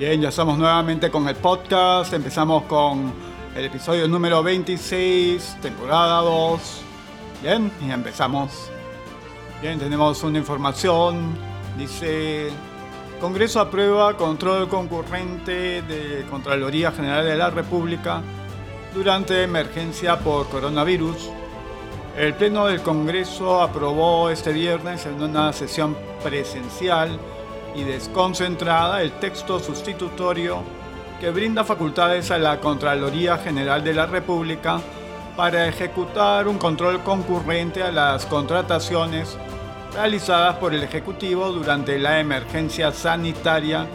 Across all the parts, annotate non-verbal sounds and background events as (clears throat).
Bien, ya estamos nuevamente con el podcast. Empezamos con el episodio número 26, temporada 2. Bien, y empezamos. Bien, tenemos una información. Dice, Congreso aprueba control concurrente de Contraloría General de la República durante emergencia por coronavirus. El Pleno del Congreso aprobó este viernes en una sesión presencial y desconcentrada el texto sustitutorio que brinda facultades a la Contraloría General de la República para ejecutar un control concurrente a las contrataciones realizadas por el Ejecutivo durante la emergencia sanitaria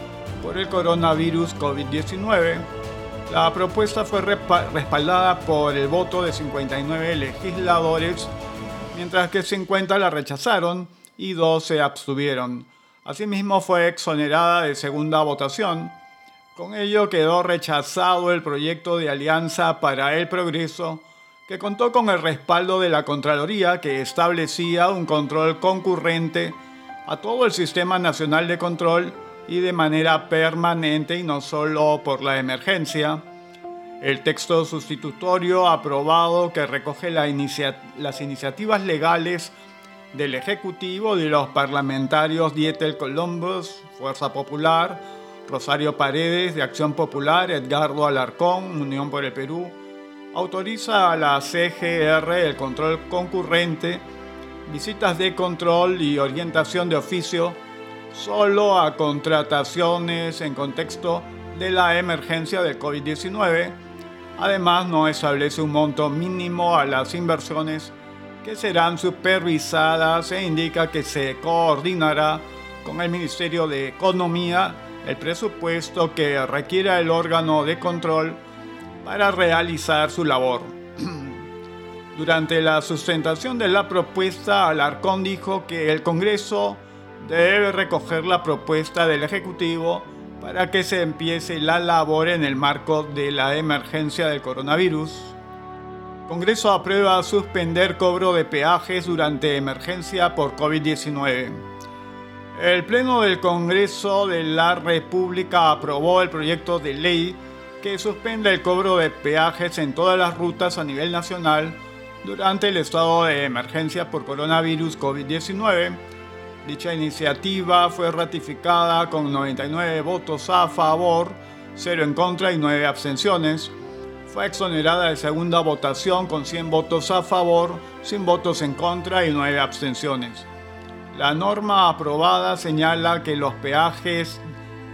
por el coronavirus COVID-19 la propuesta fue respaldada por el voto de 59 legisladores, mientras que 50 la rechazaron y 2 se abstuvieron. Asimismo fue exonerada de segunda votación. Con ello quedó rechazado el proyecto de Alianza para el Progreso, que contó con el respaldo de la Contraloría que establecía un control concurrente a todo el Sistema Nacional de Control y de manera permanente y no solo por la emergencia. El texto sustitutorio aprobado que recoge las iniciativas legales del Ejecutivo de los parlamentarios Dietel Columbus, Fuerza Popular, Rosario Paredes de Acción Popular, Edgardo Alarcón, Unión por el Perú, autoriza a la CGR el control concurrente, visitas de control y orientación de oficio solo a contrataciones en contexto de la emergencia del COVID-19. Además, no establece un monto mínimo a las inversiones que serán supervisadas e indica que se coordinará con el Ministerio de Economía el presupuesto que requiera el órgano de control para realizar su labor. (clears throat) Durante la sustentación de la propuesta, Alarcón dijo que el Congreso debe recoger la propuesta del Ejecutivo para que se empiece la labor en el marco de la emergencia del coronavirus. Congreso aprueba suspender cobro de peajes durante emergencia por COVID-19. El Pleno del Congreso de la República aprobó el proyecto de ley que suspende el cobro de peajes en todas las rutas a nivel nacional durante el estado de emergencia por coronavirus COVID-19 Dicha iniciativa fue ratificada con 99 votos a favor, 0 en contra y 9 abstenciones. Fue exonerada de segunda votación con 100 votos a favor, sin votos en contra y 9 abstenciones. La norma aprobada señala que los peajes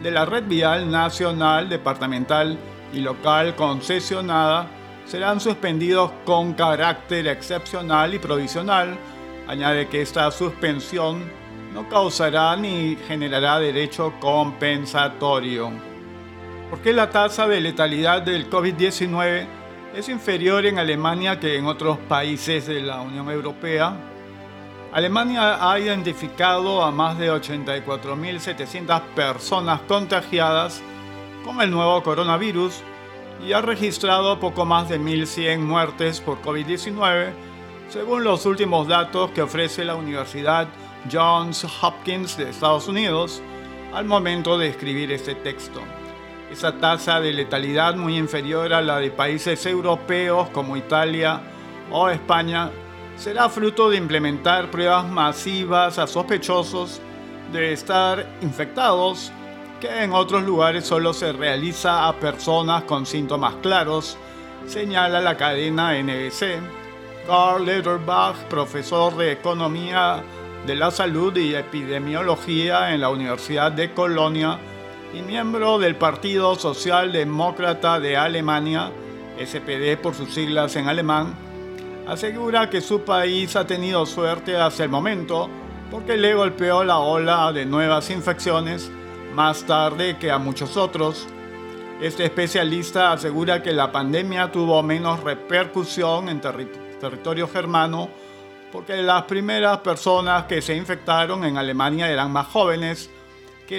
de la red vial nacional, departamental y local concesionada serán suspendidos con carácter excepcional y provisional. Añade que esta suspensión no causará ni generará derecho compensatorio. ¿Por qué la tasa de letalidad del COVID-19 es inferior en Alemania que en otros países de la Unión Europea? Alemania ha identificado a más de 84.700 personas contagiadas con el nuevo coronavirus y ha registrado poco más de 1.100 muertes por COVID-19, según los últimos datos que ofrece la Universidad Johns Hopkins de Estados Unidos al momento de escribir este texto. Esa tasa de letalidad muy inferior a la de países europeos como Italia o España será fruto de implementar pruebas masivas a sospechosos de estar infectados que en otros lugares solo se realiza a personas con síntomas claros, señala la cadena NBC. Carl Lederbach, profesor de economía de la Salud y Epidemiología en la Universidad de Colonia y miembro del Partido Socialdemócrata de Alemania, SPD por sus siglas en alemán, asegura que su país ha tenido suerte hasta el momento porque le golpeó la ola de nuevas infecciones más tarde que a muchos otros. Este especialista asegura que la pandemia tuvo menos repercusión en territorio germano porque las primeras personas que se infectaron en Alemania eran más jóvenes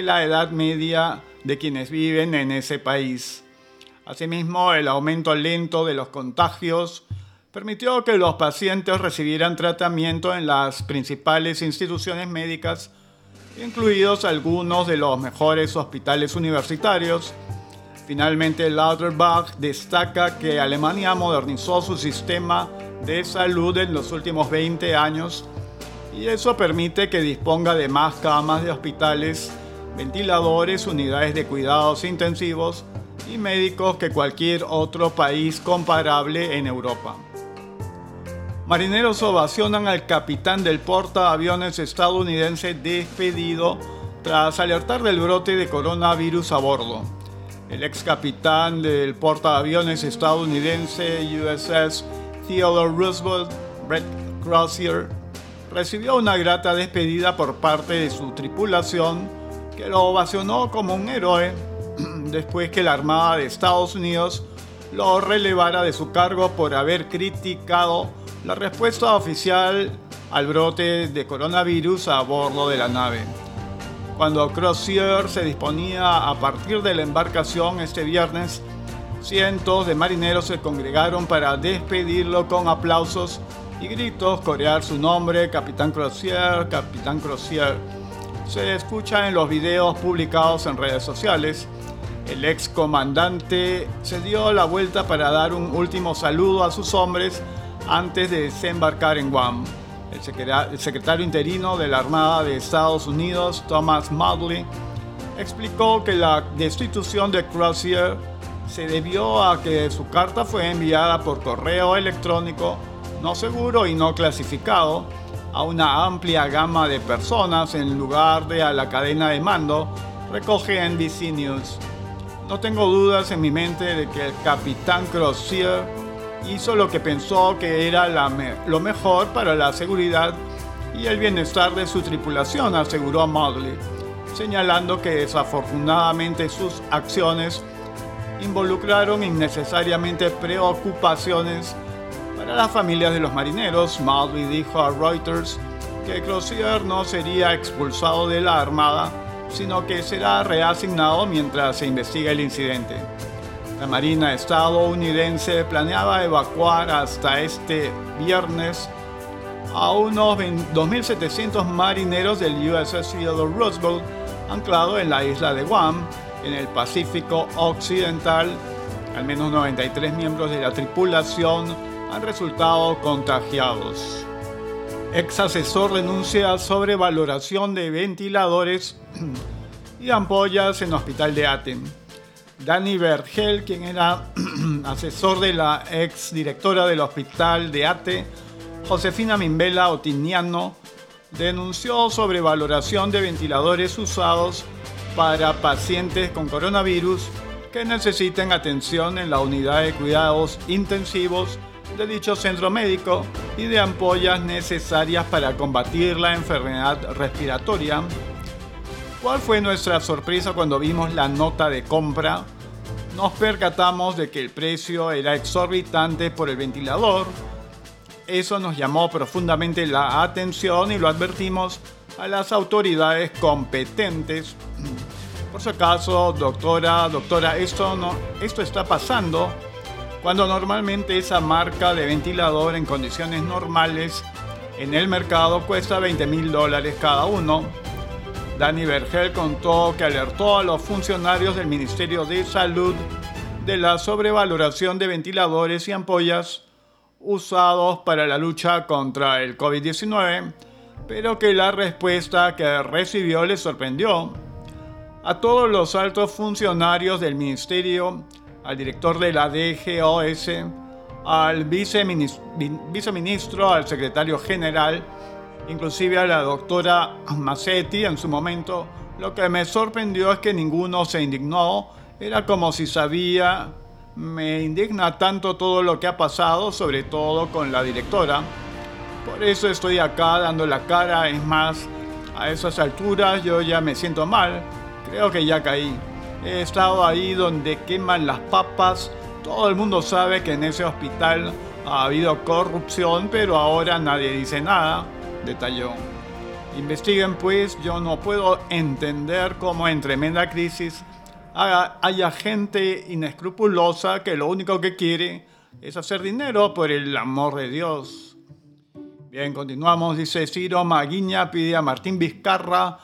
la edad media de quienes viven en ese país. Asimismo, el aumento lento de los contagios permitió que los pacientes recibieran tratamiento en las principales instituciones médicas incluidos algunos de los mejores hospitales universitarios. Finalmente, Lauterbach destaca que Alemania modernizó su sistema de salud en los últimos 20 años y eso permite que disponga de más camas de hospitales, ventiladores, unidades de cuidados intensivos y médicos que cualquier otro país comparable en Europa. Marineros ovacionan al capitán del portaaviones estadounidense despedido tras alertar del brote de coronavirus a bordo. El ex capitán del portaaviones estadounidense USS Theodore Roosevelt, Brett Crozier, recibió una grata despedida por parte de su tripulación que lo ovacionó como un héroe (clears throat) después que la Armada de Estados Unidos lo relevara de su cargo por haber criticado la respuesta oficial al brote de coronavirus a bordo de la nave. Cuando Crozier se disponía a partir de la embarcación este viernes, cientos de marineros se congregaron para despedirlo con aplausos y gritos, corear su nombre, Capitán Crozier, Capitán Crozier. Se escucha en los videos publicados en redes sociales. El ex comandante se dio la vuelta para dar un último saludo a sus hombres antes de desembarcar en Guam. El secretario interino de la Armada de Estados Unidos, Thomas Modley, explicó que la destitución de Crozier se debió a que su carta fue enviada por correo electrónico no seguro y no clasificado a una amplia gama de personas en lugar de a la cadena de mando, recoge NBC News. No tengo dudas en mi mente de que el capitán Crozier hizo lo que pensó que era lo mejor para la seguridad y el bienestar de su tripulación, aseguró Modley, señalando que desafortunadamente sus acciones involucraron innecesariamente preocupaciones para las familias de los marineros. Modley dijo a Reuters que Crozier no sería expulsado de la Armada, sino que será reasignado mientras se investiga el incidente. La Marina estadounidense planeaba evacuar hasta este viernes a unos 2.700 marineros del USS Theodore Roosevelt anclado en la isla de Guam, en el Pacífico Occidental. Al menos 93 miembros de la tripulación han resultado contagiados. Ex asesor denuncia sobre valoración de ventiladores y ampollas en hospital de Aten. Danny Vergel, quien era (clears throat) asesor de la ex directora del hospital de ATE, Josefina Mimbela Otiniano, denunció sobre valoración de ventiladores usados para pacientes con coronavirus que necesiten atención en la unidad de cuidados intensivos de dicho centro médico y de ampollas necesarias para combatir la enfermedad respiratoria ¿Cuál fue nuestra sorpresa cuando vimos la nota de compra? Nos percatamos de que el precio era exorbitante por el ventilador. Eso nos llamó profundamente la atención y lo advertimos a las autoridades competentes. Por si acaso, doctora, doctora, esto, no, esto está pasando cuando normalmente esa marca de ventilador en condiciones normales en el mercado cuesta 20 mil dólares cada uno Dani Vergel contó que alertó a los funcionarios del Ministerio de Salud de la sobrevaloración de ventiladores y ampollas usados para la lucha contra el COVID-19, pero que la respuesta que recibió le sorprendió. A todos los altos funcionarios del ministerio, al director de la DGOS, al viceministro, al secretario general, inclusive a la doctora Massetti en su momento, lo que me sorprendió es que ninguno se indignó, era como si sabía, me indigna tanto todo lo que ha pasado, sobre todo con la directora. Por eso estoy acá dando la cara, es más, a esas alturas yo ya me siento mal, creo que ya caí. He estado ahí donde queman las papas, todo el mundo sabe que en ese hospital ha habido corrupción, pero ahora nadie dice nada detalló. Investiguen pues, yo no puedo entender cómo en tremenda crisis haya gente inescrupulosa que lo único que quiere es hacer dinero por el amor de Dios. Bien, continuamos, dice Ciro Maguiña, pide a Martín Vizcarra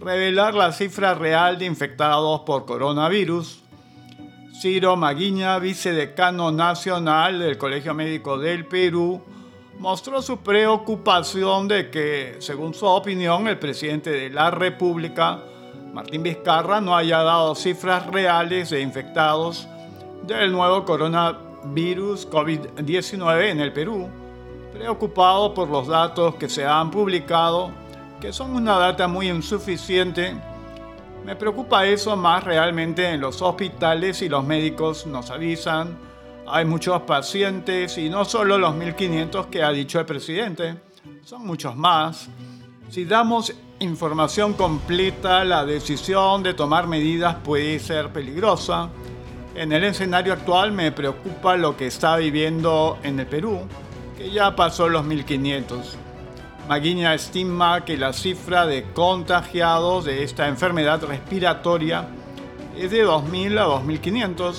revelar la cifra real de infectados por coronavirus. Ciro Maguiña, vicedecano nacional del Colegio Médico del Perú, mostró su preocupación de que, según su opinión, el presidente de la República, Martín Vizcarra, no haya dado cifras reales de infectados del nuevo coronavirus COVID-19 en el Perú, preocupado por los datos que se han publicado que son una data muy insuficiente. Me preocupa eso más realmente en los hospitales y los médicos nos avisan. Hay muchos pacientes y no solo los 1500 que ha dicho el presidente, son muchos más. Si damos información completa, la decisión de tomar medidas puede ser peligrosa. En el escenario actual me preocupa lo que está viviendo en el Perú, que ya pasó los 1500. Maguiña estima que la cifra de contagiados de esta enfermedad respiratoria es de 2.000 a 2.500,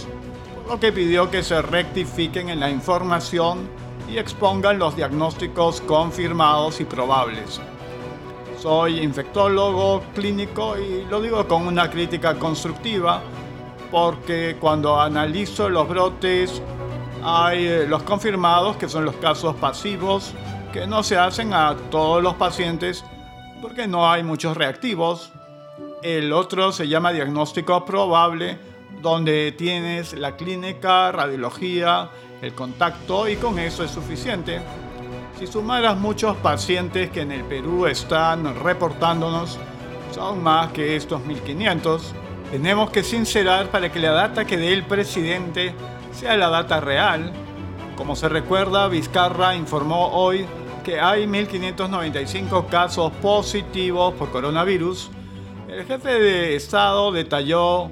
por lo que pidió que se rectifiquen en la información y expongan los diagnósticos confirmados y probables. Soy infectólogo clínico y lo digo con una crítica constructiva porque cuando analizo los brotes hay eh, los confirmados, que son los casos pasivos, que no se hacen a todos los pacientes porque no hay muchos reactivos. El otro se llama diagnóstico probable, donde tienes la clínica, radiología, el contacto y con eso es suficiente. Si sumaras muchos pacientes que en el Perú están reportándonos, son más que estos 1500, tenemos que sincerar para que la data que dé el presidente sea la data real. Como se recuerda, Vizcarra informó hoy que hay 1.595 casos positivos por coronavirus, el jefe de Estado detalló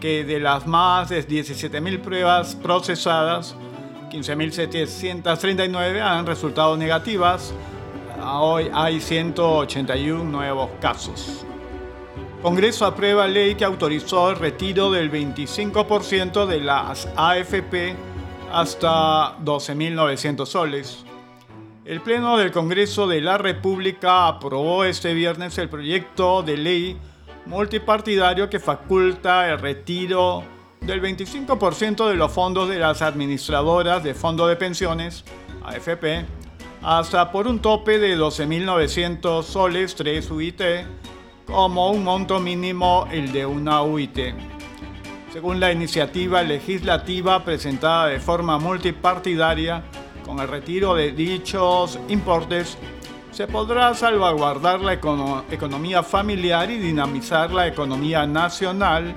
que de las más de 17.000 pruebas procesadas, 15.739 han resultado negativas. Hoy hay 181 nuevos casos. Congreso aprueba ley que autorizó el retiro del 25% de las AFP hasta 12.900 soles. El Pleno del Congreso de la República aprobó este viernes el proyecto de ley multipartidario que faculta el retiro del 25% de los fondos de las administradoras de fondo de pensiones, AFP, hasta por un tope de 12.900 soles 3 UIT, como un monto mínimo el de una UIT. Según la iniciativa legislativa presentada de forma multipartidaria, con el retiro de dichos importes, se podrá salvaguardar la economía familiar y dinamizar la economía nacional,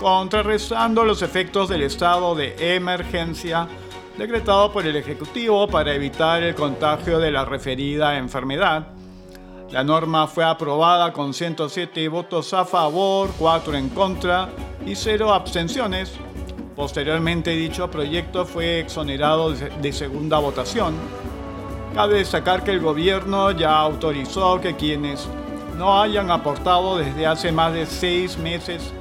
contrarrestando los efectos del estado de emergencia decretado por el Ejecutivo para evitar el contagio de la referida enfermedad. La norma fue aprobada con 107 votos a favor, 4 en contra y 0 abstenciones Posteriormente dicho proyecto fue exonerado de segunda votación. Cabe destacar que el gobierno ya autorizó que quienes no hayan aportado desde hace más de seis meses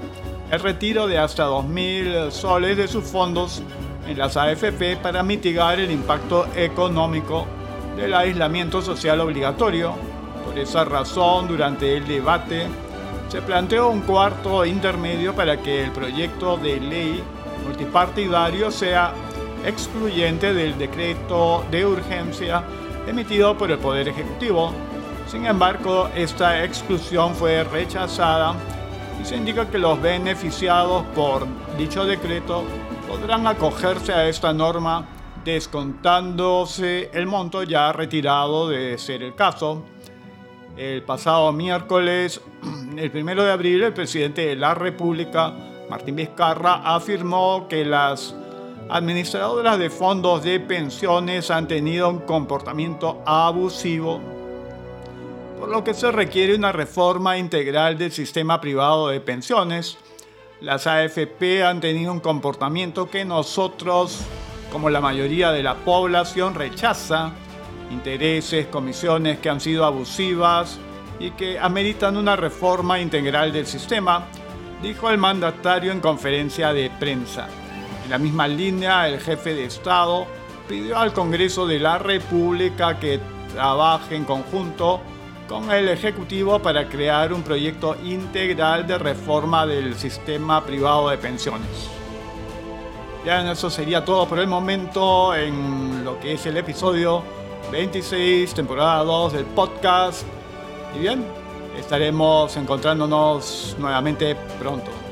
el retiro de hasta 2.000 soles de sus fondos en las AFP para mitigar el impacto económico del aislamiento social obligatorio. Por esa razón, durante el debate, se planteó un cuarto intermedio para que el proyecto de ley multipartidario sea excluyente del decreto de urgencia emitido por el Poder Ejecutivo. Sin embargo, esta exclusión fue rechazada y se indica que los beneficiados por dicho decreto podrán acogerse a esta norma descontándose el monto ya retirado de ser el caso. El pasado miércoles, el primero de abril, el presidente de la República Martín Vizcarra afirmó que las administradoras de fondos de pensiones han tenido un comportamiento abusivo, por lo que se requiere una reforma integral del sistema privado de pensiones. Las AFP han tenido un comportamiento que nosotros, como la mayoría de la población, rechaza. Intereses, comisiones que han sido abusivas y que ameritan una reforma integral del sistema dijo el mandatario en conferencia de prensa. En la misma línea, el jefe de Estado pidió al Congreso de la República que trabaje en conjunto con el Ejecutivo para crear un proyecto integral de reforma del sistema privado de pensiones. Bien, eso sería todo por el momento en lo que es el episodio 26, temporada 2 del podcast. Y bien, estaremos encontrándonos nuevamente pronto.